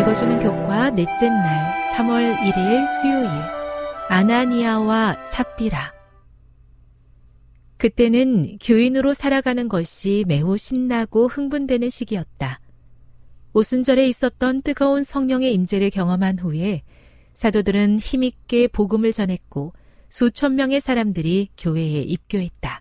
읽어주는 교과 넷째 날 3월 1일 수요일 아나니아와 삽비라 그때는 교인으로 살아가는 것이 매우 신나고 흥분되는 시기였다. 오순절에 있었던 뜨거운 성령의 임재를 경험한 후에 사도들은 힘있게 복음을 전했고 수천 명의 사람들이 교회에 입교했다.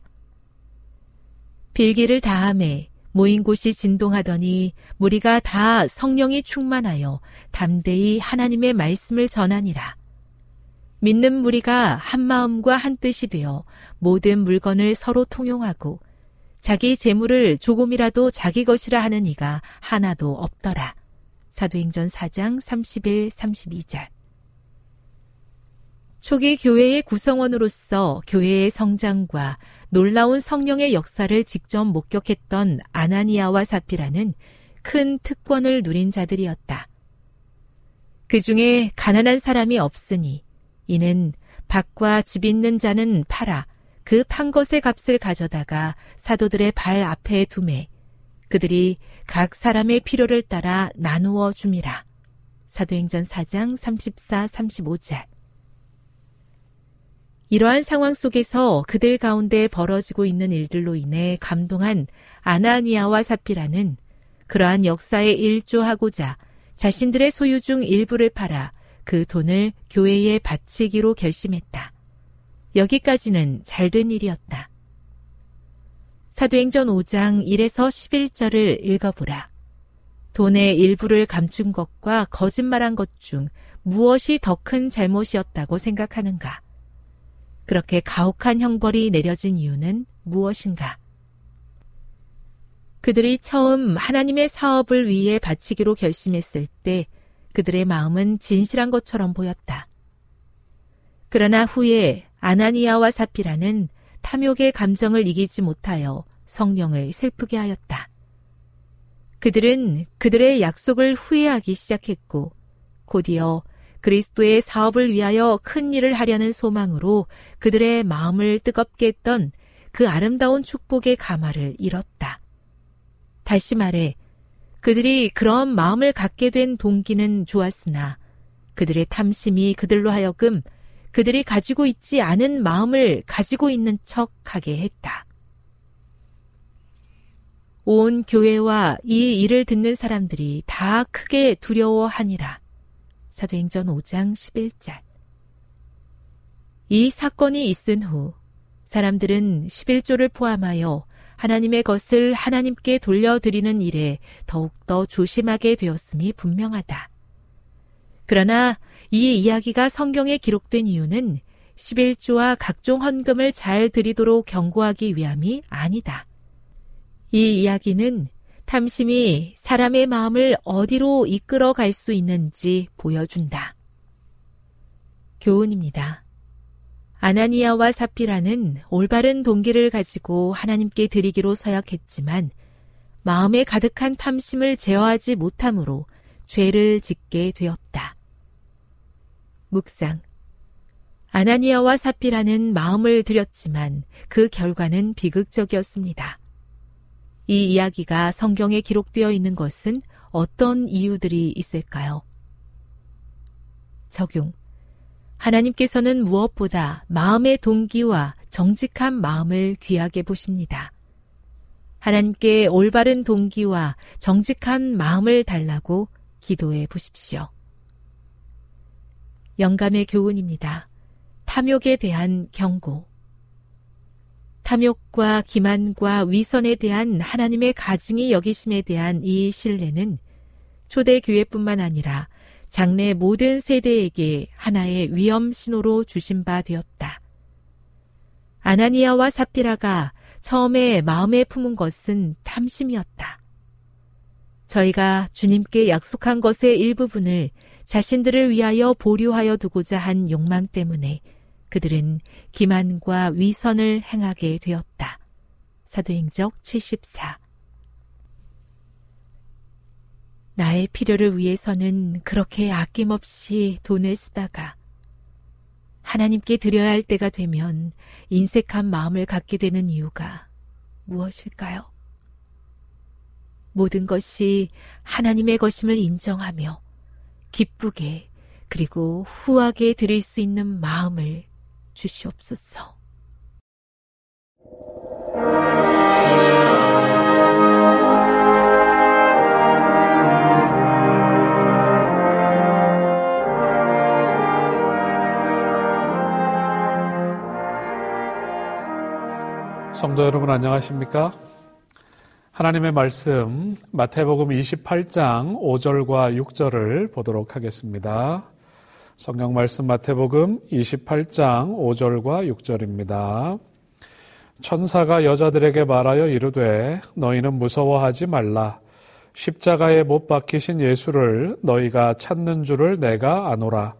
빌기를 다함에 모인 곳이 진동하더니 무리가 다 성령이 충만하여 담대히 하나님의 말씀을 전하니라. 믿는 무리가 한 마음과 한 뜻이 되어 모든 물건을 서로 통용하고 자기 재물을 조금이라도 자기 것이라 하는 이가 하나도 없더라. 사도행전 4장 31, 32절. 초기 교회의 구성원으로서 교회의 성장과 놀라운 성령의 역사를 직접 목격했던 아나니아와 사피라는 큰 특권을 누린 자들이었다. 그 중에 가난한 사람이 없으니 이는 밭과 집 있는 자는 팔아 그 판 것의 값을 가져다가 사도들의 발 앞에 두매 그들이 각 사람의 필요를 따라 나누어 줌이라. 사도행전 4장 34, 35절. 이러한 상황 속에서 그들 가운데 벌어지고 있는 일들로 인해 감동한 아나니아와 사피라는 그러한 역사에 일조하고자 자신들의 소유 중 일부를 팔아 그 돈을 교회에 바치기로 결심했다. 여기까지는 잘된 일이었다. 사도행전 5장 1에서 11절을 읽어보라. 돈의 일부를 감춘 것과 거짓말한 것 중 무엇이 더 큰 잘못이었다고 생각하는가? 그렇게 가혹한 형벌이 내려진 이유는 무엇인가? 그들이 처음 하나님의 사업을 위해 바치기로 결심했을 때 그들의 마음은 진실한 것처럼 보였다. 그러나 후에 아나니아와 사피라는 탐욕의 감정을 이기지 못하여 성령을 슬프게 하였다. 그들은 그들의 약속을 후회하기 시작했고 곧이어 그리스도의 사업을 위하여 큰 일을 하려는 소망으로 그들의 마음을 뜨겁게 했던 그 아름다운 축복의 가마를 잃었다. 다시 말해, 그들이 그런 마음을 갖게 된 동기는 좋았으나 그들의 탐심이 그들로 하여금 그들이 가지고 있지 않은 마음을 가지고 있는 척 하게 했다. 온 교회와 이 일을 듣는 사람들이 다 크게 두려워하니라. 사도행전 5장 11절. 이 사건이 있은 후 사람들은 11조를 포함하여 하나님의 것을 하나님께 돌려드리는 일에 더욱더 조심하게 되었음이 분명하다. 그러나 이 이야기가 성경에 기록된 이유는 11조와 각종 헌금을 잘 드리도록 경고하기 위함이 아니다. 이 이야기는 탐심이 사람의 마음을 어디로 이끌어 갈 수 있는지 보여준다. 교훈입니다. 아나니아와 사피라는 올바른 동기를 가지고 하나님께 드리기로 서약했지만 마음에 가득한 탐심을 제어하지 못함으로 죄를 짓게 되었다. 묵상. 아나니아와 사피라는 마음을 들였지만 그 결과는 비극적이었습니다. 이 이야기가 성경에 기록되어 있는 것은 어떤 이유들이 있을까요? 적용. 하나님께서는 무엇보다 마음의 동기와 정직한 마음을 귀하게 보십니다. 하나님께 올바른 동기와 정직한 마음을 달라고 기도해 보십시오. 영감의 교훈입니다. 탐욕에 대한 경고. 탐욕과 기만과 위선에 대한 하나님의 가증이 여기심에 대한 이 신뢰는 초대 교회뿐만 아니라 장래 모든 세대에게 하나의 위험 신호로 주신 바 되었다. 아나니아와 사피라가 처음에 마음에 품은 것은 탐심이었다. 저희가 주님께 약속한 것의 일부분을 자신들을 위하여 보류하여 두고자 한 욕망 때문에 그들은 기만과 위선을 행하게 되었다. 사도행적 74 나의 필요를 위해서는 그렇게 아낌없이 돈을 쓰다가 하나님께 드려야 할 때가 되면 인색한 마음을 갖게 되는 이유가 무엇일까요? 모든 것이 하나님의 것임을 인정하며 기쁘게 그리고 후하게 드릴 수 있는 마음을 주시옵소서. 성도 여러분 안녕하십니까? 하나님의 말씀 마태복음 28장 5절과 6절을 보도록 하겠습니다. 성경 말씀 마태복음 28장 5절과 6절입니다. 천사가 여자들에게 말하여 이르되 너희는 무서워하지 말라. 십자가에 못 박히신 예수를 너희가 찾는 줄을 내가 아노라.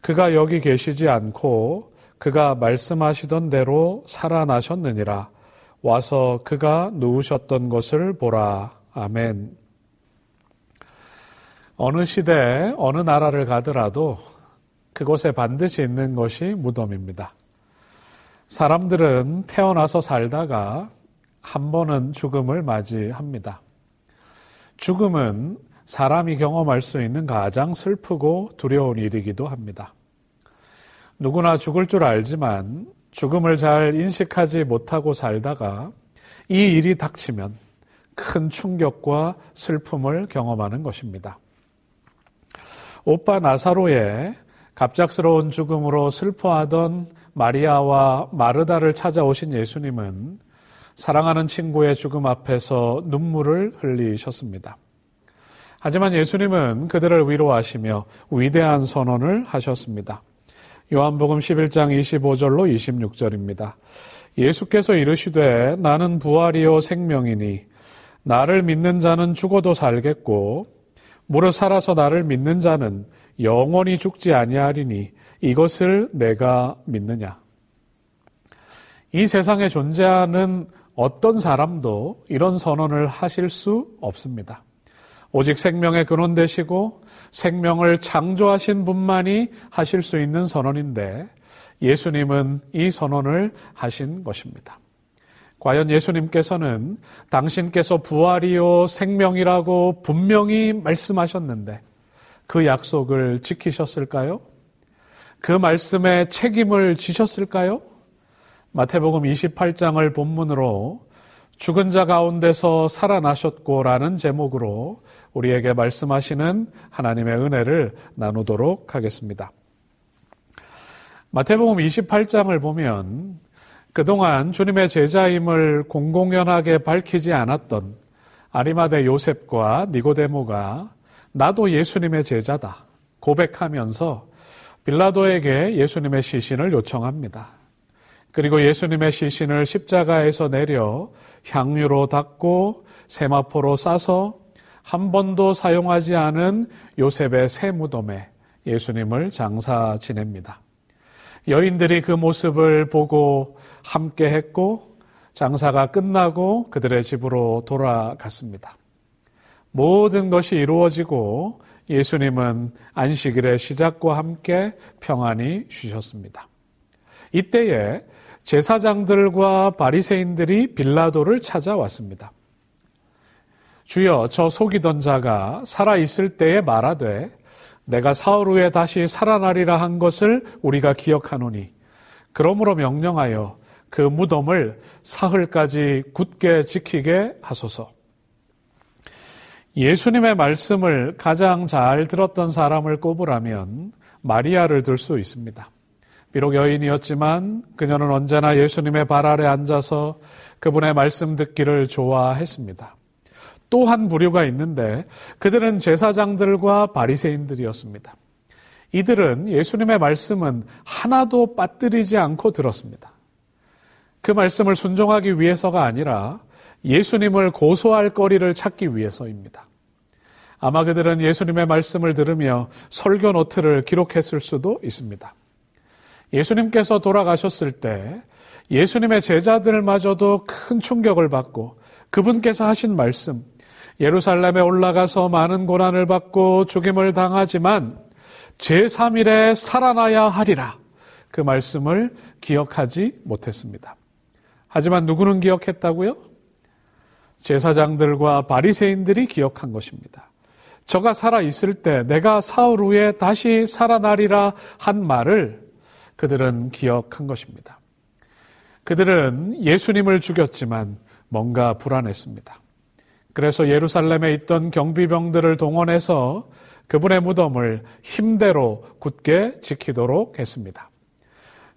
그가 여기 계시지 않고 그가 말씀하시던 대로 살아나셨느니라. 와서 그가 누우셨던 것을 보라. 아멘. 어느 시대, 어느 나라를 가더라도 그곳에 반드시 있는 것이 무덤입니다. 사람들은 태어나서 살다가 한 번은 죽음을 맞이합니다. 죽음은 사람이 경험할 수 있는 가장 슬프고 두려운 일이기도 합니다. 누구나 죽을 줄 알지만 죽음을 잘 인식하지 못하고 살다가 이 일이 닥치면 큰 충격과 슬픔을 경험하는 것입니다. 오빠 나사로의 갑작스러운 죽음으로 슬퍼하던 마리아와 마르다를 찾아오신 예수님은 사랑하는 친구의 죽음 앞에서 눈물을 흘리셨습니다. 하지만 예수님은 그들을 위로하시며 위대한 선언을 하셨습니다. 요한복음 11장 25절로 26절입니다. 예수께서 이르시되 나는 부활이요 생명이니 나를 믿는 자는 죽어도 살겠고 무릇 살아서 나를 믿는 자는 영원히 죽지 아니하리니 이것을 내가 믿느냐. 이 세상에 존재하는 어떤 사람도 이런 선언을 하실 수 없습니다. 오직 생명의 근원 되시고 생명을 창조하신 분만이 하실 수 있는 선언인데 예수님은 이 선언을 하신 것입니다. 과연 예수님께서는 당신께서 부활이요 생명이라고 분명히 말씀하셨는데 그 약속을 지키셨을까요? 그 말씀에 책임을 지셨을까요? 마태복음 28장을 본문으로 죽은 자 가운데서 살아나셨고라는 제목으로 우리에게 말씀하시는 하나님의 은혜를 나누도록 하겠습니다. 마태복음 28장을 보면 그동안 주님의 제자임을 공공연하게 밝히지 않았던 아리마대 요셉과 니고데모가 나도 예수님의 제자다 고백하면서 빌라도에게 예수님의 시신을 요청합니다. 그리고 예수님의 시신을 십자가에서 내려 향유로 닦고 세마포로 싸서 한 번도 사용하지 않은 요셉의 새 무덤에 예수님을 장사 지냅니다. 여인들이 그 모습을 보고 함께 했고 장사가 끝나고 그들의 집으로 돌아갔습니다. 모든 것이 이루어지고 예수님은 안식일의 시작과 함께 평안히 쉬셨습니다. 이때에 제사장들과 바리새인들이 빌라도를 찾아왔습니다. 주여 저 속이던 자가 살아 있을 때에 말하되 내가 사흘 후에 다시 살아나리라 한 것을 우리가 기억하노니 그러므로 명령하여 그 무덤을 사흘까지 굳게 지키게 하소서. 예수님의 말씀을 가장 잘 들었던 사람을 꼽으라면 마리아를 들 수 있습니다. 비록 여인이었지만 그녀는 언제나 예수님의 발 아래 앉아서 그분의 말씀 듣기를 좋아했습니다. 또 한 부류가 있는데 그들은 제사장들과 바리새인들이었습니다. 이들은 예수님의 말씀은 하나도 빠뜨리지 않고 들었습니다. 그 말씀을 순종하기 위해서가 아니라 예수님을 고소할 거리를 찾기 위해서입니다. 아마 그들은 예수님의 말씀을 들으며 설교 노트를 기록했을 수도 있습니다. 예수님께서 돌아가셨을 때 예수님의 제자들마저도 큰 충격을 받고 그분께서 하신 말씀, 예루살렘에 올라가서 많은 고난을 받고 죽임을 당하지만 제3일에 살아나야 하리라. 그 말씀을 기억하지 못했습니다. 하지만 누구는 기억했다고요? 제사장들과 바리새인들이 기억한 것입니다. 저가 살아 있을 때 내가 사흘 후에 다시 살아나리라 한 말을 그들은 기억한 것입니다. 그들은 예수님을 죽였지만 뭔가 불안했습니다. 그래서 예루살렘에 있던 경비병들을 동원해서 그분의 무덤을 힘대로 굳게 지키도록 했습니다.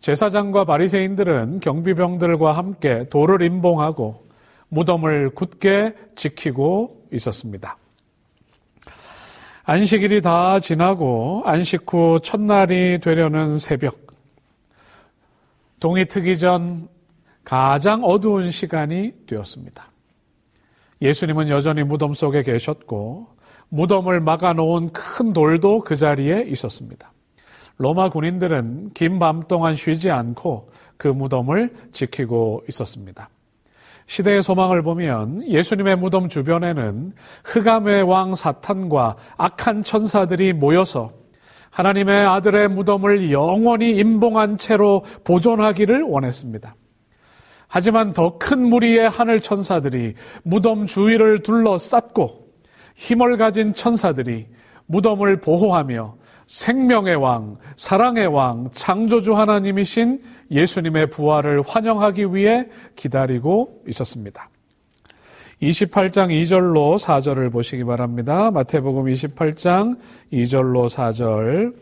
제사장과 바리새인들은 경비병들과 함께 돌을 임봉하고 무덤을 굳게 지키고 있었습니다. 안식일이 다 지나고 안식 후 첫날이 되려는 새벽 동이 트기 전 가장 어두운 시간이 되었습니다. 예수님은 여전히 무덤 속에 계셨고 무덤을 막아놓은 큰 돌도 그 자리에 있었습니다. 로마 군인들은 긴 밤 동안 쉬지 않고 그 무덤을 지키고 있었습니다. 시대의 소망을 보면 예수님의 무덤 주변에는 흑암의 왕 사탄과 악한 천사들이 모여서 하나님의 아들의 무덤을 영원히 임봉한 채로 보존하기를 원했습니다. 하지만 더 큰 무리의 하늘 천사들이 무덤 주위를 둘러쌌고 힘을 가진 천사들이 무덤을 보호하며 생명의 왕, 사랑의 왕, 창조주 하나님이신 예수님의 부활을 환영하기 위해 기다리고 있었습니다. 28장 2절로 4절을 보시기 바랍니다. 마태복음 28장 2절로 4절.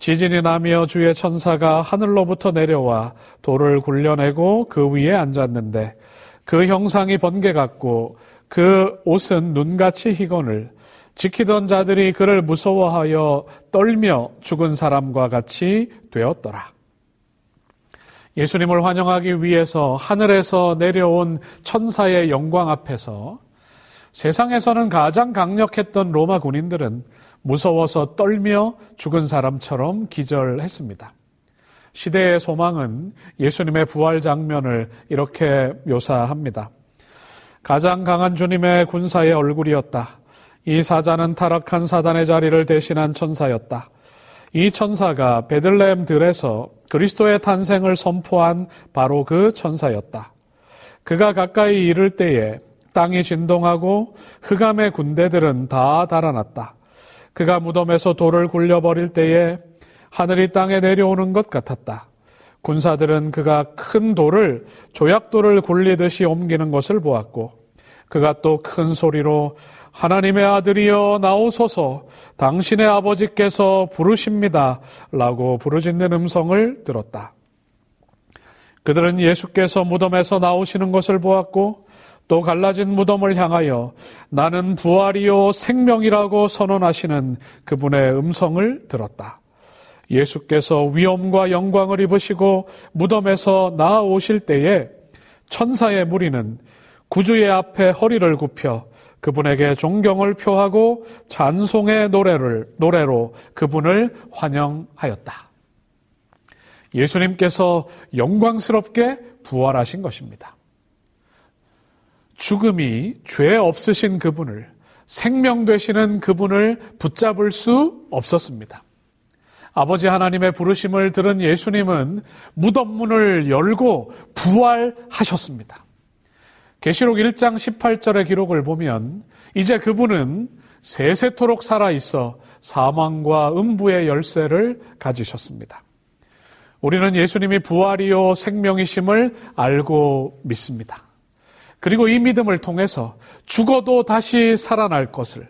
지진이 나며 주의 천사가 하늘로부터 내려와 돌을 굴려내고 그 위에 앉았는데 그 형상이 번개 같고 그 옷은 눈같이 희건을 지키던 자들이 그를 무서워하여 떨며 죽은 사람과 같이 되었더라. 예수님을 환영하기 위해서 하늘에서 내려온 천사의 영광 앞에서 세상에서는 가장 강력했던 로마 군인들은 무서워서 떨며 죽은 사람처럼 기절했습니다. 시대의 소망은 예수님의 부활 장면을 이렇게 묘사합니다. 가장 강한 주님의 군사의 얼굴이었다. 이 사자는 타락한 사단의 자리를 대신한 천사였다. 이 천사가 베들레헴 들에서 그리스도의 탄생을 선포한 바로 그 천사였다. 그가 가까이 이를 때에 땅이 진동하고 흑암의 군대들은 다 달아났다. 그가 무덤에서 돌을 굴려버릴 때에 하늘이 땅에 내려오는 것 같았다. 군사들은 그가 큰 돌을 조약돌을 굴리듯이 옮기는 것을 보았고 그가 또 큰 소리로 하나님의 아들이여 나오소서 당신의 아버지께서 부르십니다. 라고 부르짖는 음성을 들었다. 그들은 예수께서 무덤에서 나오시는 것을 보았고 또 갈라진 무덤을 향하여 나는 부활이요 생명이라고 선언하시는 그분의 음성을 들었다. 예수께서 위엄과 영광을 입으시고 무덤에서 나아오실 때에 천사의 무리는 구주의 앞에 허리를 굽혀 그분에게 존경을 표하고 찬송의 노래를 노래로 그분을 환영하였다. 예수님께서 영광스럽게 부활하신 것입니다. 죽음이 죄 없으신 그분을 생명 되시는 그분을 붙잡을 수 없었습니다. 아버지 하나님의 부르심을 들은 예수님은 무덤문을 열고 부활하셨습니다. 계시록 1장 18절의 기록을 보면 이제 그분은 세세토록 살아 있어 사망과 음부의 열쇠를 가지셨습니다. 우리는 예수님이 부활이요 생명이심을 알고 믿습니다. 그리고 이 믿음을 통해서 죽어도 다시 살아날 것을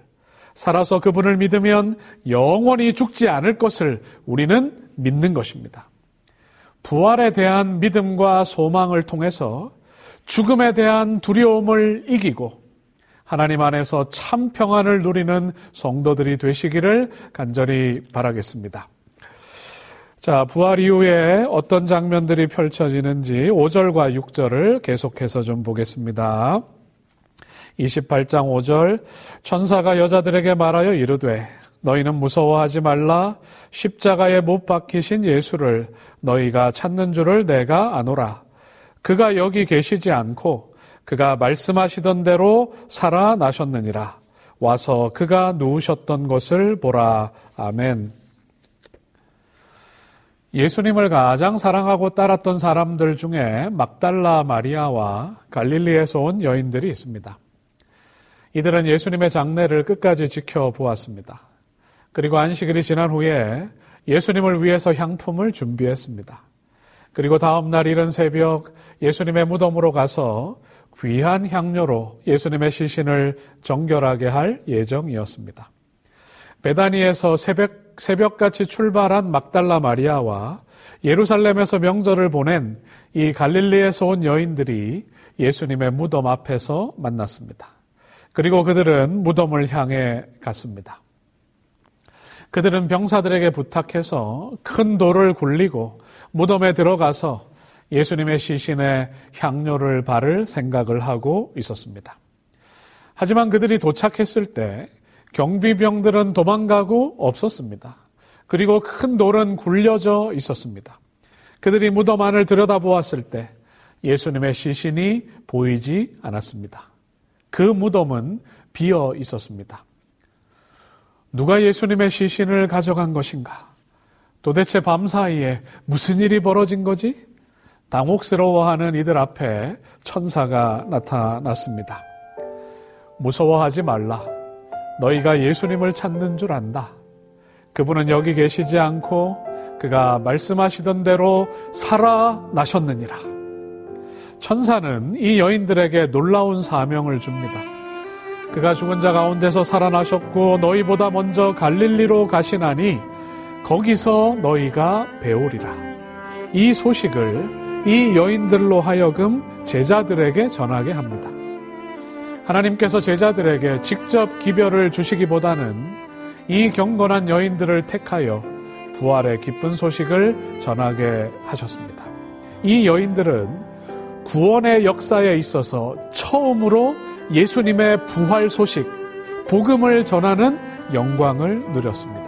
살아서 그분을 믿으면 영원히 죽지 않을 것을 우리는 믿는 것입니다. 부활에 대한 믿음과 소망을 통해서 죽음에 대한 두려움을 이기고 하나님 안에서 참 평안을 누리는 성도들이 되시기를 간절히 바라겠습니다. 자, 부활 이후에 어떤 장면들이 펼쳐지는지 5절과 6절을 계속해서 좀 보겠습니다. 28장 5절 천사가 여자들에게 말하여 이르되 너희는 무서워하지 말라 십자가에 못 박히신 예수를 너희가 찾는 줄을 내가 아노라 그가 여기 계시지 않고 그가 말씀하시던 대로 살아나셨느니라 와서 그가 누우셨던 것을 보라 아멘 예수님을 가장 사랑하고 따랐던 사람들 중에 막달라 마리아와 갈릴리에서 온 여인들이 있습니다. 이들은 예수님의 장례를 끝까지 지켜보았습니다. 그리고 안식일이 지난 후에 예수님을 위해서 향품을 준비했습니다. 그리고 다음 날 이른 새벽 예수님의 무덤으로 가서 귀한 향료로 예수님의 시신을 정결하게 할 예정이었습니다. 베다니에서 새벽, 새벽같이 출발한 막달라 마리아와 예루살렘에서 명절을 보낸 이 갈릴리에서 온 여인들이 예수님의 무덤 앞에서 만났습니다. 그리고 그들은 무덤을 향해 갔습니다. 그들은 병사들에게 부탁해서 큰 돌을 굴리고 무덤에 들어가서 예수님의 시신에 향료를 바를 생각을 하고 있었습니다. 하지만 그들이 도착했을 때 경비병들은 도망가고 없었습니다. 그리고 큰 돌은 굴려져 있었습니다. 그들이 무덤 안을 들여다보았을 때 예수님의 시신이 보이지 않았습니다. 그 무덤은 비어 있었습니다. 누가 예수님의 시신을 가져간 것인가? 도대체 밤 사이에 무슨 일이 벌어진 거지? 당혹스러워하는 이들 앞에 천사가 나타났습니다. 무서워하지 말라. 너희가 예수님을 찾는 줄 안다. 그분은 여기 계시지 않고 그가 말씀하시던 대로 살아나셨느니라. 천사는 이 여인들에게 놀라운 사명을 줍니다. 그가 죽은 자 가운데서 살아나셨고 너희보다 먼저 갈릴리로 가시나니 거기서 너희가 배우리라. 이 소식을 이 여인들로 하여금 제자들에게 전하게 합니다. 하나님께서 제자들에게 직접 기별을 주시기보다는 이 경건한 여인들을 택하여 부활의 기쁜 소식을 전하게 하셨습니다. 이 여인들은 구원의 역사에 있어서 처음으로 예수님의 부활 소식, 복음을 전하는 영광을 누렸습니다.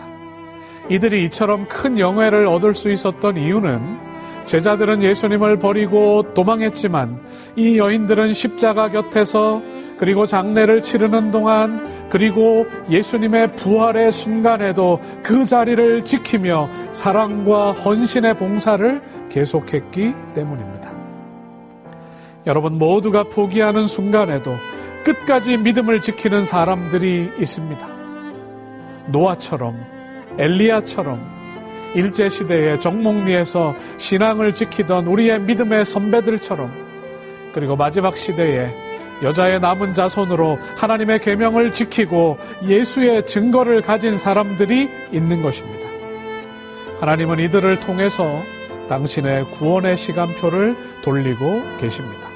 이들이 이처럼 큰 영예를 얻을 수 있었던 이유는 제자들은 예수님을 버리고 도망했지만 이 여인들은 십자가 곁에서 그리고 장례를 치르는 동안 그리고 예수님의 부활의 순간에도 그 자리를 지키며 사랑과 헌신의 봉사를 계속했기 때문입니다. 여러분 모두가 포기하는 순간에도 끝까지 믿음을 지키는 사람들이 있습니다. 노아처럼 엘리야처럼 일제 시대의 정목리에서 신앙을 지키던 우리의 믿음의 선배들처럼 그리고 마지막 시대에 여자의 남은 자손으로 하나님의 계명을 지키고 예수의 증거를 가진 사람들이 있는 것입니다. 하나님은 이들을 통해서 당신의 구원의 시간표를 돌리고 계십니다.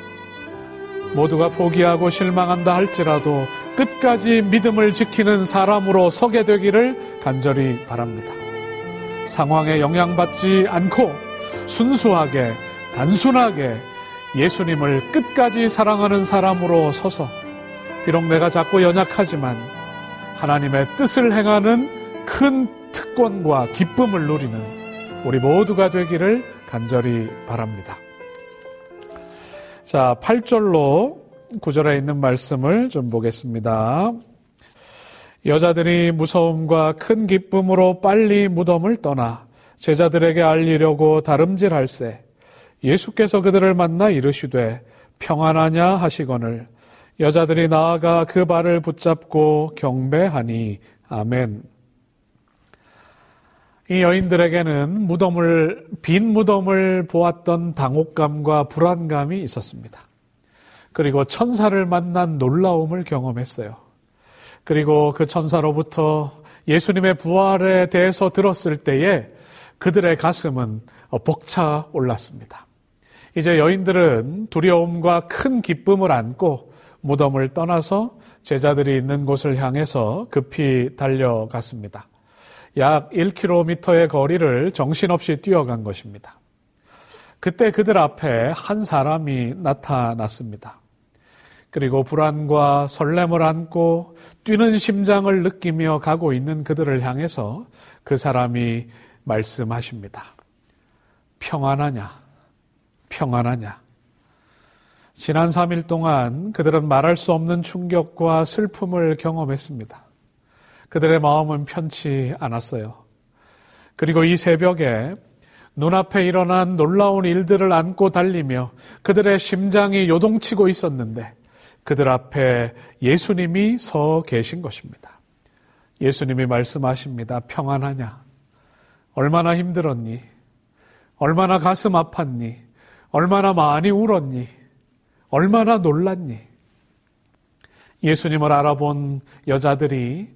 모두가 포기하고 실망한다 할지라도 끝까지 믿음을 지키는 사람으로 서게 되기를 간절히 바랍니다. 상황에 영향받지 않고 순수하게, 단순하게 예수님을 끝까지 사랑하는 사람으로 서서 비록 내가 작고 연약하지만 하나님의 뜻을 행하는 큰 특권과 기쁨을 누리는 우리 모두가 되기를 간절히 바랍니다. 자, 8절로 9절에 있는 말씀을 좀 보겠습니다. 여자들이 무서움과 큰 기쁨으로 빨리 무덤을 떠나 제자들에게 알리려고 다름질할세 예수께서 그들을 만나 이르시되 평안하냐 하시거늘 여자들이 나아가 그 발을 붙잡고 경배하니 아멘. 이 여인들에게는 무덤을 빈 무덤을 보았던 당혹감과 불안감이 있었습니다. 그리고 천사를 만난 놀라움을 경험했어요. 그리고 그 천사로부터 예수님의 부활에 대해서 들었을 때에 그들의 가슴은 벅차 올랐습니다. 이제 여인들은 두려움과 큰 기쁨을 안고 무덤을 떠나서 제자들이 있는 곳을 향해서 급히 달려갔습니다. 약 1km의 거리를 정신없이 뛰어간 것입니다. 그때 그들 앞에 한 사람이 나타났습니다. 그리고 불안과 설렘을 안고 뛰는 심장을 느끼며 가고 있는 그들을 향해서 그 사람이 말씀하십니다. 평안하냐? 평안하냐? 지난 3일 동안 그들은 말할 수 없는 충격과 슬픔을 경험했습니다. 그들의 마음은 편치 않았어요. 그리고 이 새벽에 눈앞에 일어난 놀라운 일들을 안고 달리며 그들의 심장이 요동치고 있었는데 그들 앞에 예수님이 서 계신 것입니다. 예수님이 말씀하십니다. 평안하냐? 얼마나 힘들었니? 얼마나 가슴 아팠니? 얼마나 많이 울었니? 얼마나 놀랐니? 예수님을 알아본 여자들이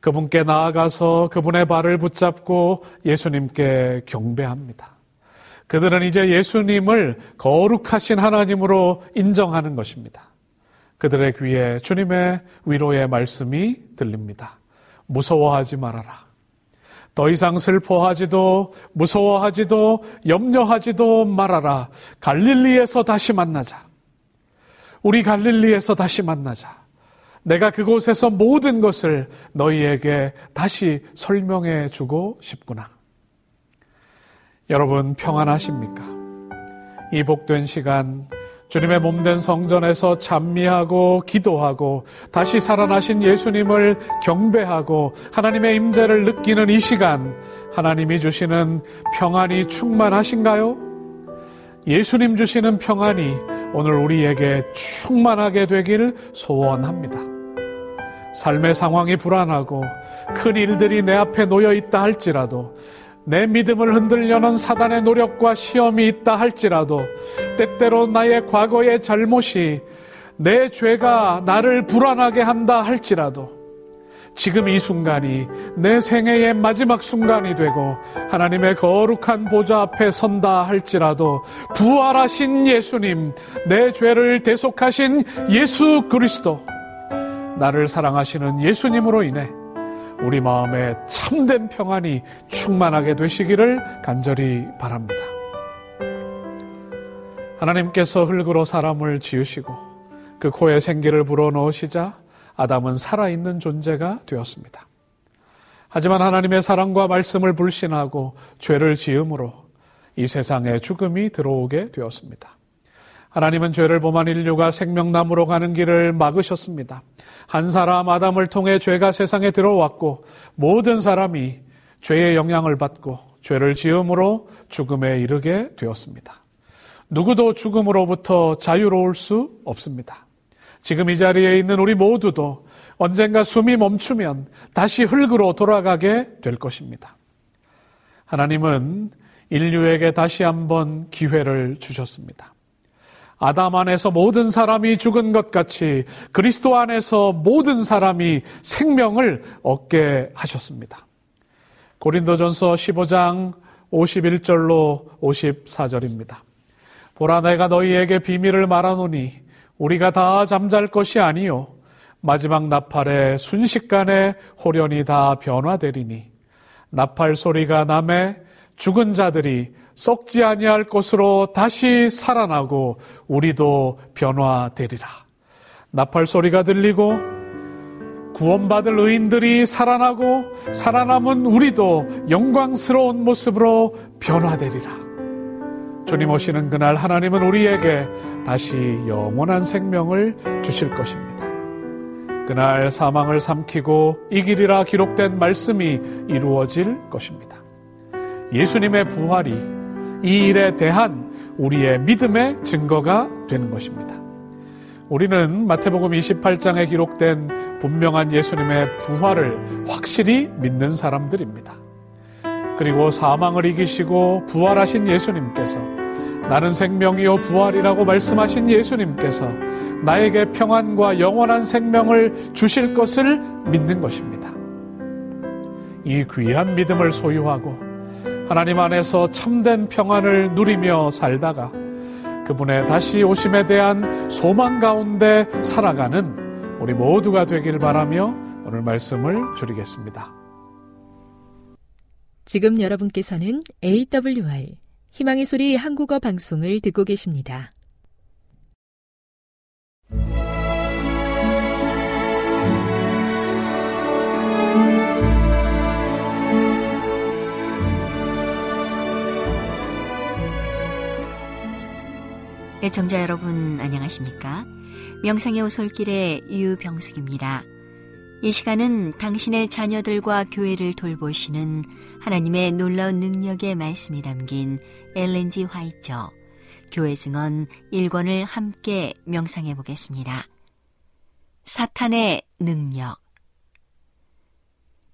그분께 나아가서 그분의 발을 붙잡고 예수님께 경배합니다. 그들은 이제 예수님을 거룩하신 하나님으로 인정하는 것입니다. 그들의 귀에 주님의 위로의 말씀이 들립니다. 무서워하지 말아라. 더 이상 슬퍼하지도 무서워하지도 염려하지도 말아라. 갈릴리에서 다시 만나자. 우리 갈릴리에서 다시 만나자. 내가 그곳에서 모든 것을 너희에게 다시 설명해 주고 싶구나. 여러분 평안하십니까? 이 복된 시간 주님의 몸된 성전에서 찬미하고 기도하고 다시 살아나신 예수님을 경배하고 하나님의 임재를 느끼는 이 시간 하나님이 주시는 평안이 충만하신가요? 예수님 주시는 평안이 오늘 우리에게 충만하게 되길 소원합니다. 삶의 상황이 불안하고 큰 일들이 내 앞에 놓여 있다 할지라도 내 믿음을 흔들려는 사단의 노력과 시험이 있다 할지라도 때때로 나의 과거의 잘못이 내 죄가 나를 불안하게 한다 할지라도 지금 이 순간이 내 생애의 마지막 순간이 되고 하나님의 거룩한 보좌 앞에 선다 할지라도 부활하신 예수님, 내 죄를 대속하신 예수 그리스도, 나를 사랑하시는 예수님으로 인해 우리 마음에 참된 평안이 충만하게 되시기를 간절히 바랍니다. 하나님께서 흙으로 사람을 지으시고 그 코에 생기를 불어넣으시자 아담은 살아있는 존재가 되었습니다. 하지만 하나님의 사랑과 말씀을 불신하고 죄를 지음으로 이 세상에 죽음이 들어오게 되었습니다. 하나님은 죄를 범한 인류가 생명나무로 가는 길을 막으셨습니다. 한 사람 아담을 통해 죄가 세상에 들어왔고 모든 사람이 죄의 영향을 받고 죄를 지음으로 죽음에 이르게 되었습니다. 누구도 죽음으로부터 자유로울 수 없습니다. 지금 이 자리에 있는 우리 모두도 언젠가 숨이 멈추면 다시 흙으로 돌아가게 될 것입니다. 하나님은 인류에게 다시 한번 기회를 주셨습니다. 아담 안에서 모든 사람이 죽은 것 같이 그리스도 안에서 모든 사람이 생명을 얻게 하셨습니다. 고린도전서 15장 51절로 54절입니다. 보라 내가 너희에게 비밀을 말하노니 우리가 다 잠잘 것이 아니요 마지막 나팔에 순식간에 호련이 다 변화되리니 나팔 소리가 남에 죽은 자들이 썩지 아니할 것으로 다시 살아나고 우리도 변화되리라. 나팔 소리가 들리고 구원받을 의인들이 살아나고 살아남은 우리도 영광스러운 모습으로 변화되리라. 주님 오시는 그날 하나님은 우리에게 다시 영원한 생명을 주실 것입니다. 그날 사망을 삼키고 이길이라 기록된 말씀이 이루어질 것입니다. 예수님의 부활이 이 일에 대한 우리의 믿음의 증거가 되는 것입니다. 우리는 마태복음 28장에 기록된 분명한 예수님의 부활을 확실히 믿는 사람들입니다. 그리고 사망을 이기시고 부활하신 예수님께서 나는 생명이요 부활이라고 말씀하신 예수님께서 나에게 평안과 영원한 생명을 주실 것을 믿는 것입니다. 이 귀한 믿음을 소유하고 하나님 안에서 참된 평안을 누리며 살다가 그분의 다시 오심에 대한 소망 가운데 살아가는 우리 모두가 되길 바라며 오늘 말씀을 줄이겠습니다. 지금 여러분께서는 AWR 희망의 소리 한국어 방송을 듣고 계십니다. 애청자 여러분 안녕하십니까? 명상의 오솔길의 유병숙입니다. 이 시간은 당신의 자녀들과 교회를 돌보시는 하나님의 놀라운 능력의 말씀이 담긴 엘렌지 화이처 교회 증언 1권을 함께 명상해 보겠습니다. 사탄의 능력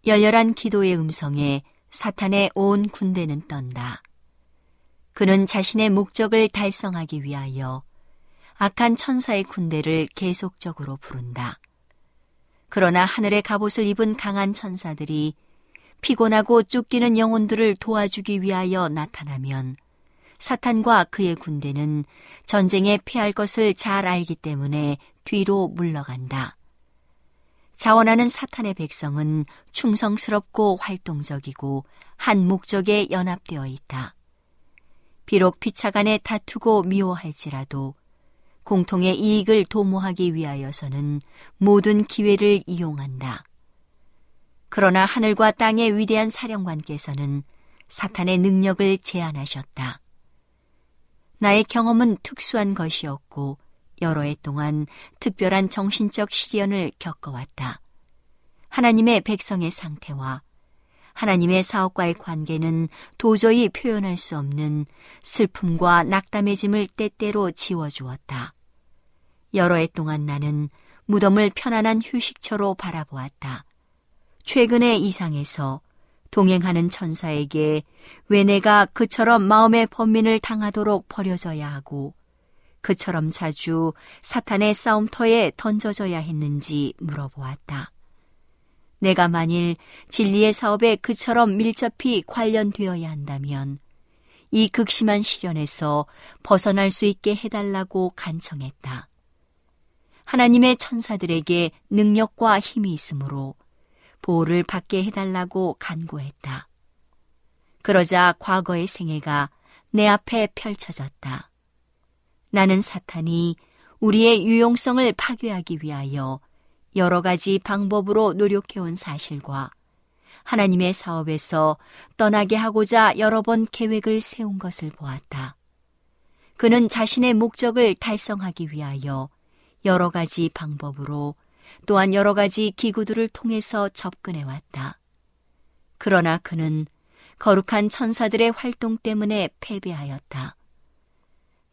열렬한 기도의 음성에 사탄의 온 군대는 떤다. 그는 자신의 목적을 달성하기 위하여 악한 천사의 군대를 계속적으로 부른다. 그러나 하늘의 갑옷을 입은 강한 천사들이 피곤하고 쫓기는 영혼들을 도와주기 위하여 나타나면 사탄과 그의 군대는 전쟁에 패할 것을 잘 알기 때문에 뒤로 물러간다. 자원하는 사탄의 백성은 충성스럽고 활동적이고 한 목적에 연합되어 있다. 비록 피차간에 다투고 미워할지라도 공통의 이익을 도모하기 위하여서는 모든 기회를 이용한다. 그러나 하늘과 땅의 위대한 사령관께서는 사탄의 능력을 제한하셨다. 나의 경험은 특수한 것이었고 여러 해 동안 특별한 정신적 시련을 겪어왔다. 하나님의 백성의 상태와 하나님의 사업과의 관계는 도저히 표현할 수 없는 슬픔과 낙담해짐을 때때로 지워주었다. 여러 해 동안 나는 무덤을 편안한 휴식처로 바라보았다. 최근에 이상해서 동행하는 천사에게 왜 내가 그처럼 마음의 범민을 당하도록 버려져야 하고 그처럼 자주 사탄의 싸움터에 던져져야 했는지 물어보았다. 내가 만일 진리의 사업에 그처럼 밀접히 관련되어야 한다면 이 극심한 시련에서 벗어날 수 있게 해달라고 간청했다. 하나님의 천사들에게 능력과 힘이 있으므로 보호를 받게 해달라고 간구했다. 그러자 과거의 생애가 내 앞에 펼쳐졌다. 나는 사탄이 우리의 유용성을 파괴하기 위하여 여러 가지 방법으로 노력해온 사실과 하나님의 사업에서 떠나게 하고자 여러 번 계획을 세운 것을 보았다. 그는 자신의 목적을 달성하기 위하여 여러 가지 방법으로 또한 여러 가지 기구들을 통해서 접근해 왔다. 그러나 그는 거룩한 천사들의 활동 때문에 패배하였다.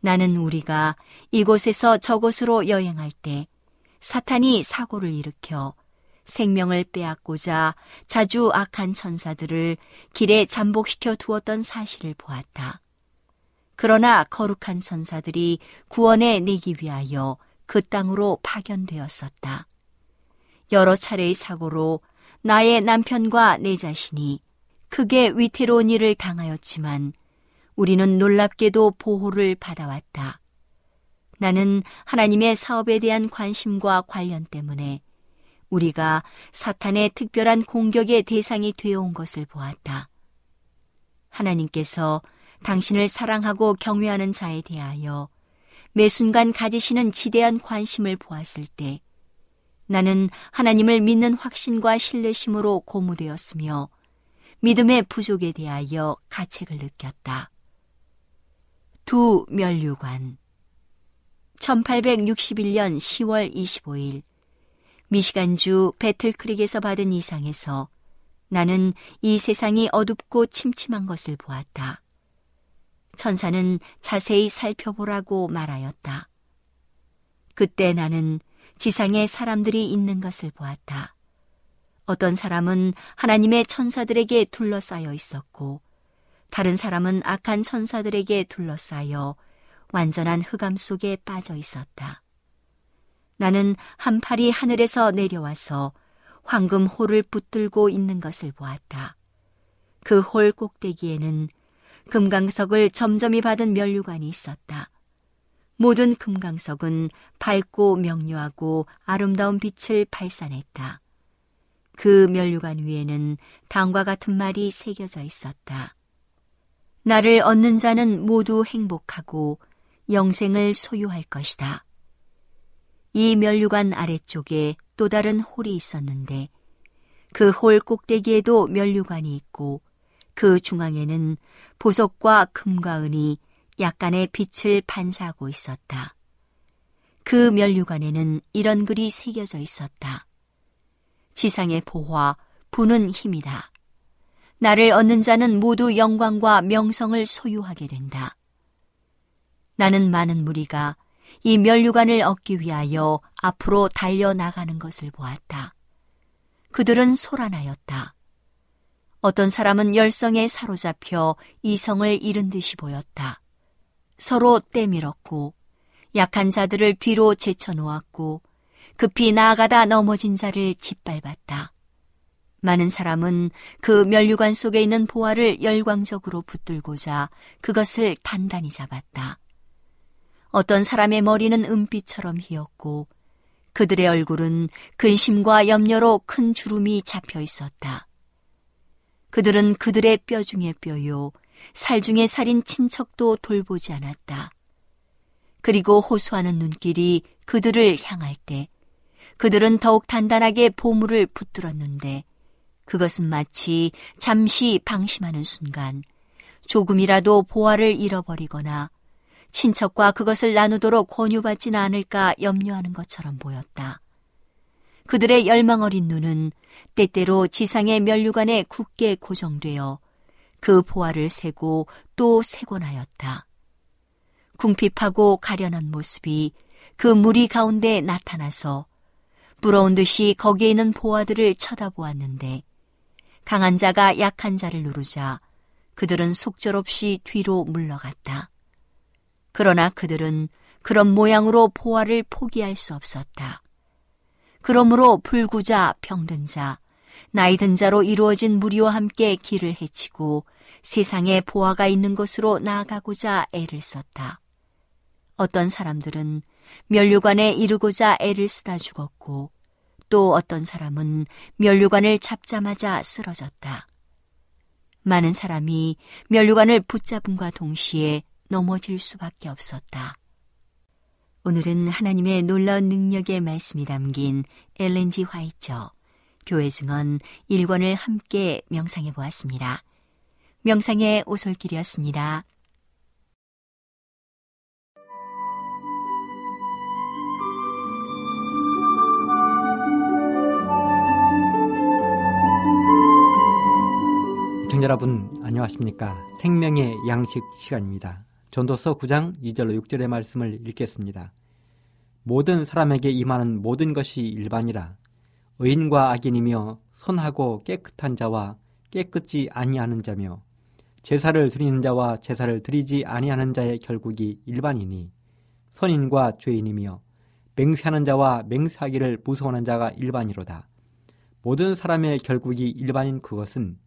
나는 우리가 이곳에서 저곳으로 여행할 때 사탄이 사고를 일으켜 생명을 빼앗고자 자주 악한 천사들을 길에 잠복시켜 두었던 사실을 보았다. 그러나 거룩한 선사들이 구원에 내기 위하여 그 땅으로 파견되었었다. 여러 차례의 사고로 나의 남편과 내 자신이 크게 위태로운 일을 당하였지만 우리는 놀랍게도 보호를 받아왔다. 나는 하나님의 사업에 대한 관심과 관련 때문에 우리가 사탄의 특별한 공격의 대상이 되어온 것을 보았다. 하나님께서 당신을 사랑하고 경외하는 자에 대하여 매 순간 가지시는 지대한 관심을 보았을 때 나는 하나님을 믿는 확신과 신뢰심으로 고무되었으며 믿음의 부족에 대하여 가책을 느꼈다. 두 멸류관 1861년 10월 25일 미시간주 배틀크릭에서 받은 이상에서 나는 이 세상이 어둡고 침침한 것을 보았다. 천사는 자세히 살펴보라고 말하였다. 그때 나는 지상에 사람들이 있는 것을 보았다. 어떤 사람은 하나님의 천사들에게 둘러싸여 있었고, 다른 사람은 악한 천사들에게 둘러싸여 완전한 흑암 속에 빠져 있었다. 나는 한 팔이 하늘에서 내려와서 황금 홀을 붙들고 있는 것을 보았다. 그 홀 꼭대기에는 금강석을 점점이 받은 면류관이 있었다. 모든 금강석은 밝고 명료하고 아름다운 빛을 발산했다. 그 면류관 위에는 당과 같은 말이 새겨져 있었다. 나를 얻는 자는 모두 행복하고 영생을 소유할 것이다. 이 면류관 아래쪽에 또 다른 홀이 있었는데 그 홀 꼭대기에도 면류관이 있고 그 중앙에는 보석과 금과 은이 약간의 빛을 반사하고 있었다. 그 면류관에는 이런 글이 새겨져 있었다. 지상의 보화, 부는 힘이다. 나를 얻는 자는 모두 영광과 명성을 소유하게 된다. 나는 많은 무리가 이 면류관을 얻기 위하여 앞으로 달려나가는 것을 보았다. 그들은 소란하였다. 어떤 사람은 열성에 사로잡혀 이성을 잃은 듯이 보였다. 서로 떼밀었고 약한 자들을 뒤로 제쳐놓았고 급히 나아가다 넘어진 자를 짓밟았다. 많은 사람은 그 면류관 속에 있는 보화를 열광적으로 붙들고자 그것을 단단히 잡았다. 어떤 사람의 머리는 은빛처럼 휘었고 그들의 얼굴은 근심과 염려로 큰 주름이 잡혀 있었다. 그들은 그들의 뼈 중에 뼈요, 살 중에 살인 친척도 돌보지 않았다. 그리고 호소하는 눈길이 그들을 향할 때 그들은 더욱 단단하게 보물을 붙들었는데 그것은 마치 잠시 방심하는 순간 조금이라도 보화를 잃어버리거나 친척과 그것을 나누도록 권유받지는 않을까 염려하는 것처럼 보였다. 그들의 열망 어린 눈은 때때로 지상의 면류관에 굳게 고정되어 그 보화를 세고 또 세곤 하였다. 궁핍하고 가련한 모습이 그 무리 가운데 나타나서 부러운 듯이 거기에 있는 보화들을 쳐다보았는데 강한 자가 약한 자를 누르자 그들은 속절없이 뒤로 물러갔다. 그러나 그들은 그런 모양으로 보화를 포기할 수 없었다. 그러므로 불구자, 병든 자, 나이 든 자로 이루어진 무리와 함께 길을 헤치고 세상에 보화가 있는 곳으로 나아가고자 애를 썼다. 어떤 사람들은 면류관에 이르고자 애를 쓰다 죽었고 또 어떤 사람은 면류관을 잡자마자 쓰러졌다. 많은 사람이 면류관을 붙잡음과 동시에 넘어질 수밖에 없었다. 오늘은 하나님의 놀라운 능력의 말씀이 담긴 엘렌지 화이처 교회 증언 1권을 함께 명상해 보았습니다. 명상의 오솔길이었습니다. 청자 여러분 안녕하십니까 생명의 양식 시간입니다 전도서 9장 2절로 6절의 말씀을 읽겠습니다 모든 사람에게 임하는 모든 것이 일반이라 의인과 악인이며 선하고 깨끗한 자와 깨끗지 아니하는 자며 제사를 드리는 자와 제사를 드리지 아니하는 자의 결국이 일반이니 선인과 죄인이며 맹세하는 자와 맹세하기를 무서워하는 자가 일반이로다. 모든 사람의 결국이 일반인 그것은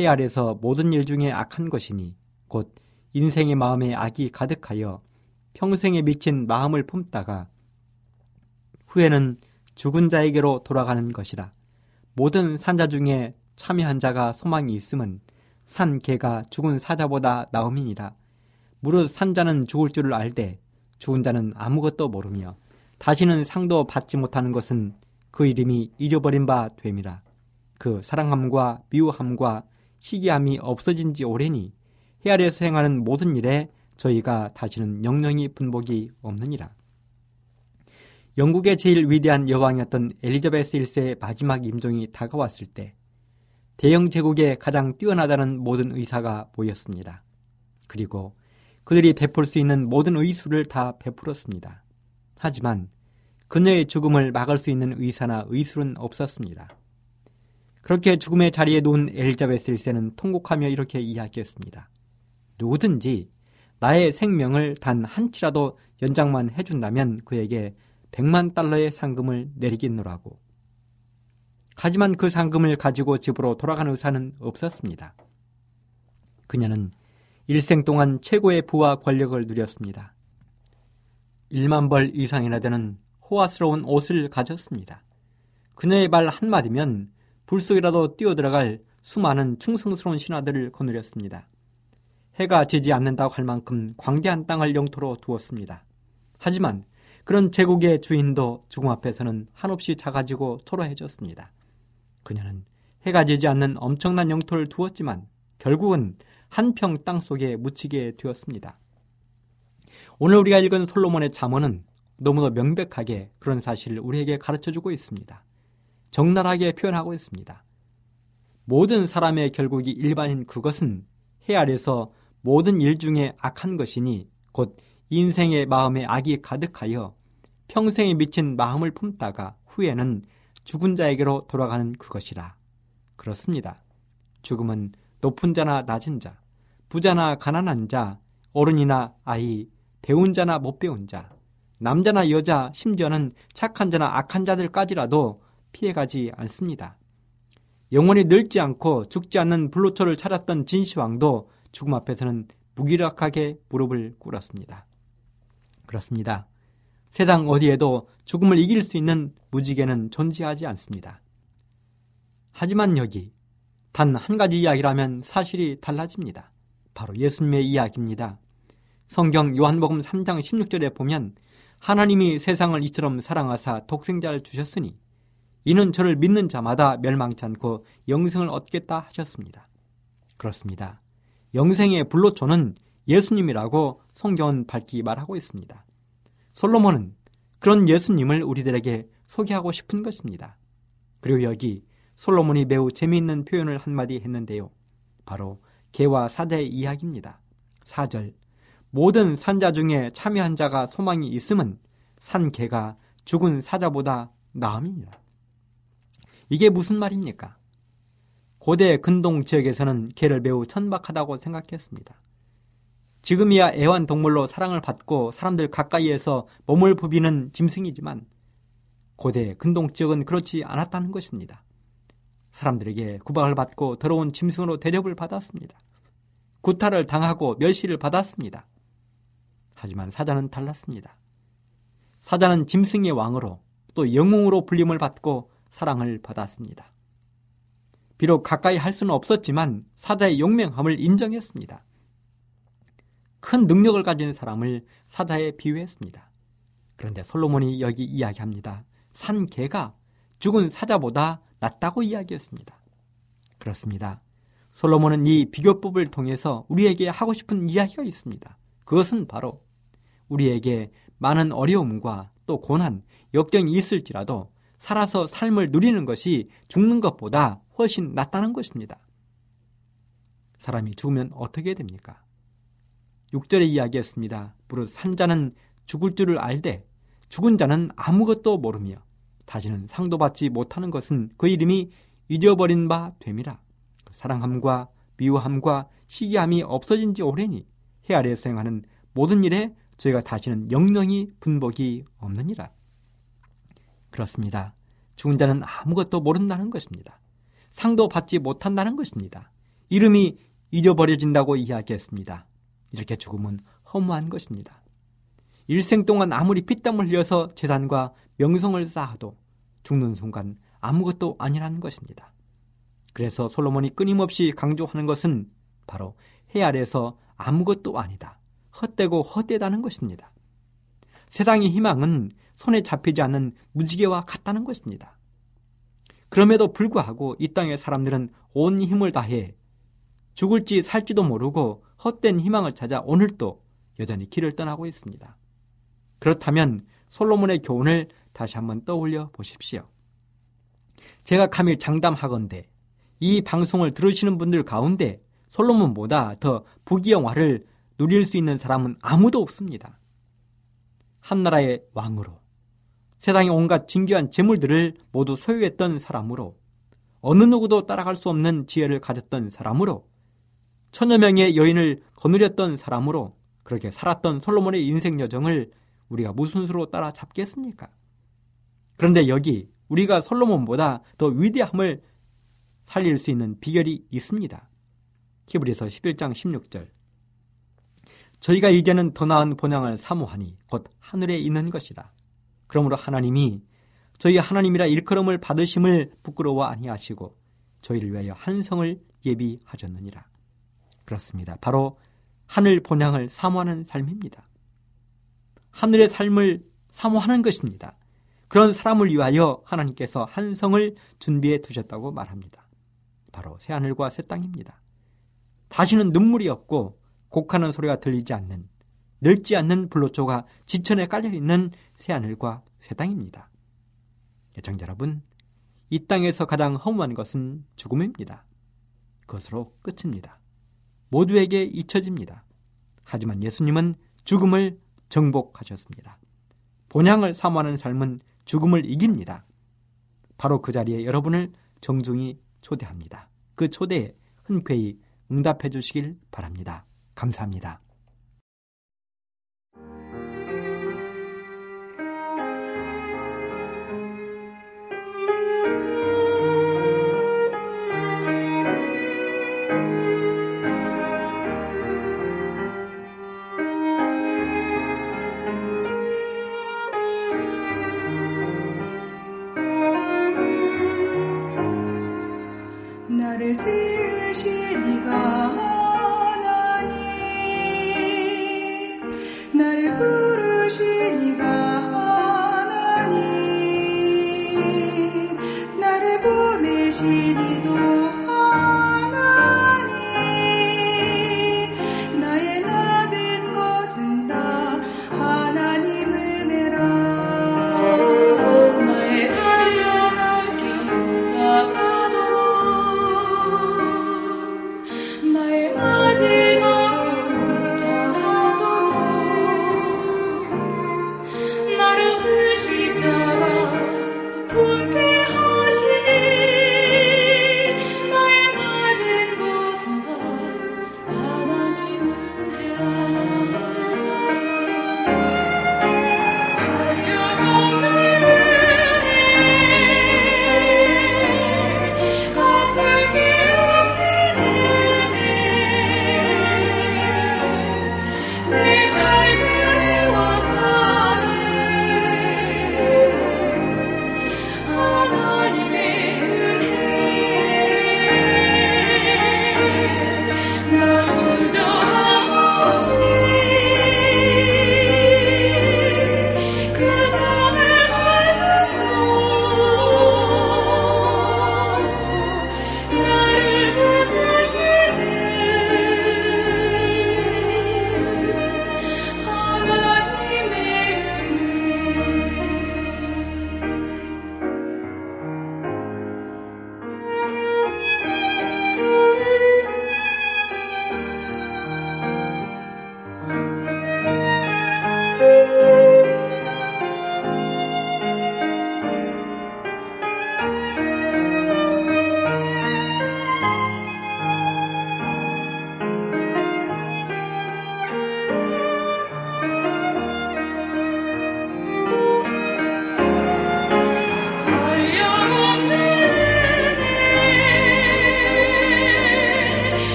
해 아래서 모든 일 중에 악한 것이니 곧 인생의 마음에 악이 가득하여 평생에 미친 마음을 품다가 후에는 죽은 자에게로 돌아가는 것이라. 모든 산자 중에 참여한 자가 소망이 있음은 산 개가 죽은 사자보다 나음이니라. 무릇 산자는 죽을 줄을 알되 죽은 자는 아무것도 모르며 다시는 상도 받지 못하는 것은 그 이름이 잊어버린 바 됨이라. 그 사랑함과 미워함과 시기함이 없어진 지 오래니 해 아래에서 행하는 모든 일에 저희가 다시는 영영이 분복이 없느니라. 영국의 제일 위대한 여왕이었던 엘리자베스 1세의 마지막 임종이 다가왔을 때 대영 제국의 가장 뛰어나다는 모든 의사가 모였습니다. 그리고 그들이 베풀 수 있는 모든 의수를 다 베풀었습니다. 하지만 그녀의 죽음을 막을 수 있는 의사나 의술은 없었습니다. 그렇게 죽음의 자리에 놓은 엘리자베스 1세는 통곡하며 이렇게 이야기했습니다. 누구든지 나의 생명을 단 한치라도 연장만 해준다면 그에게 100만 달러의 상금을 내리겠노라고. 하지만 그 상금을 가지고 집으로 돌아가는 의사는 없었습니다. 그녀는 일생 동안 최고의 부와 권력을 누렸습니다. 1만 벌 이상이나 되는 호화스러운 옷을 가졌습니다. 그녀의 말 한마디면 불 속이라도 뛰어들어갈 수많은 충성스러운 신하들을 거느렸습니다. 해가 지지 않는다고 할 만큼 광대한 땅을 영토로 두었습니다. 하지만 그런 제국의 주인도 죽음 앞에서는 한없이 작아지고 초라해졌습니다. 그녀는 해가 지지 않는 엄청난 영토를 두었지만 결국은 한 평 땅 속에 묻히게 되었습니다. 오늘 우리가 읽은 솔로몬의 잠언은 너무나 명백하게 그런 사실을 우리에게 가르쳐 주고 있습니다. 적나라하게 표현하고 있습니다. 모든 사람의 결국이 일반인 그것은 해 아래서 모든 일 중에 악한 것이니 곧 인생의 마음에 악이 가득하여 평생에 미친 마음을 품다가 후에는 죽은 자에게로 돌아가는 그것이라. 그렇습니다. 죽음은 높은 자나 낮은 자, 부자나 가난한 자, 어른이나 아이, 배운 자나 못 배운 자, 남자나 여자, 심지어는 착한 자나 악한 자들까지라도 피해가지 않습니다. 영원히 늙지 않고 죽지 않는 불로초를 찾았던 진시황도 죽음 앞에서는 무기력하게 무릎을 꿇었습니다. 그렇습니다. 세상 어디에도 죽음을 이길 수 있는 무지개는 존재하지 않습니다. 하지만 여기 단 한 가지 이야기라면 사실이 달라집니다. 바로 예수님의 이야기입니다. 성경 요한복음 3장 16절에 보면 하나님이 세상을 이처럼 사랑하사 독생자를 주셨으니 이는 저를 믿는 자마다 멸망치 않고 영생을 얻겠다 하셨습니다. 그렇습니다. 영생의 불로초는 예수님이라고 성경은 밝히 말하고 있습니다. 솔로몬은 그런 예수님을 우리들에게 소개하고 싶은 것입니다. 그리고 여기 솔로몬이 매우 재미있는 표현을 한마디 했는데요. 바로 개와 사자의 이야기입니다. 4절 모든 산자 중에 참여한 자가 소망이 있음은 산 개가 죽은 사자보다 나음입니다. 이게 무슨 말입니까? 고대 근동 지역에서는 개를 매우 천박하다고 생각했습니다. 지금이야 애완동물로 사랑을 받고 사람들 가까이에서 몸을 부비는 짐승이지만 고대 근동 지역은 그렇지 않았다는 것입니다. 사람들에게 구박을 받고 더러운 짐승으로 대접을 받았습니다. 구타를 당하고 멸시를 받았습니다. 하지만 사자는 달랐습니다. 사자는 짐승의 왕으로 또 영웅으로 불림을 받고 사랑을 받았습니다. 비록 가까이 할 수는 없었지만 사자의 용맹함을 인정했습니다. 큰 능력을 가진 사람을 사자에 비유했습니다. 그런데 솔로몬이 여기 이야기합니다. 산 개가 죽은 사자보다 낫다고 이야기했습니다. 그렇습니다. 솔로몬은 이 비교법을 통해서 우리에게 하고 싶은 이야기가 있습니다. 그것은 바로 우리에게 많은 어려움과 또 고난, 역경이 있을지라도 살아서 삶을 누리는 것이 죽는 것보다 훨씬 낫다는 것입니다. 사람이 죽으면 어떻게 됩니까? 6절에 이야기했습니다. 무릇 산 자는 죽을 줄을 알되 죽은 자는 아무것도 모르며 다시는 상도 받지 못하는 것은 그 이름이 잊어버린 바 됨이라. 사랑함과 미워함과 시기함이 없어진 지 오래니 해 아래에서 행하는 모든 일에 저희가 다시는 영영이 분복이 없느니라. 그렇습니다. 죽은 자는 아무것도 모른다는 것입니다. 상도 받지 못한다는 것입니다. 이름이 잊어버려진다고 이야기했습니다. 이렇게 죽음은 허무한 것입니다. 일생 동안 아무리 피땀을 흘려서 재산과 명성을 쌓아도 죽는 순간 아무것도 아니라는 것입니다. 그래서 솔로몬이 끊임없이 강조하는 것은 바로 해 아래서 아무것도 아니다. 헛되고 헛되다는 것입니다. 세상의 희망은 손에 잡히지 않는 무지개와 같다는 것입니다. 그럼에도 불구하고 이 땅의 사람들은 온 힘을 다해 죽을지 살지도 모르고 헛된 희망을 찾아 오늘도 여전히 길을 떠나고 있습니다. 그렇다면 솔로몬의 교훈을 다시 한번 떠올려 보십시오. 제가 감히 장담하건대 이 방송을 들으시는 분들 가운데 솔로몬보다 더 부귀영화를 누릴 수 있는 사람은 아무도 없습니다. 한 나라의 왕으로 세상의 온갖 진귀한 재물들을 모두 소유했던 사람으로 어느 누구도 따라갈 수 없는 지혜를 가졌던 사람으로 천여 명의 여인을 거느렸던 사람으로 그렇게 살았던 솔로몬의 인생 여정을 우리가 무슨 수로 따라잡겠습니까? 그런데 여기 우리가 솔로몬보다 더 위대함을 살릴 수 있는 비결이 있습니다. 히브리서 11장 16절. 저희가 이제는 더 나은 본향을 사모하니 곧 하늘에 있는 것이다. 그러므로 하나님이 저희 하나님이라 일컬음을 받으심을 부끄러워 아니하시고 저희를 위하여 한성을 예비하셨느니라. 그렇습니다. 바로 하늘 본향을 사모하는 삶입니다. 하늘의 삶을 사모하는 것입니다. 그런 사람을 위하여 하나님께서 한성을 준비해 두셨다고 말합니다. 바로 새하늘과 새 땅입니다. 다시는 눈물이 없고 곡하는 소리가 들리지 않는 늙지 않는 불로초가 지천에 깔려 있는 새하늘과 새 땅입니다. 예청자 여러분, 이 땅에서 가장 허무한 것은 죽음입니다. 그것으로 끝입니다. 모두에게 잊혀집니다. 하지만 예수님은 죽음을 정복하셨습니다. 본향을 사모하는 삶은 죽음을 이깁니다. 바로 그 자리에 여러분을 정중히 초대합니다. 그 초대에 흔쾌히 응답해 주시길 바랍니다. 감사합니다.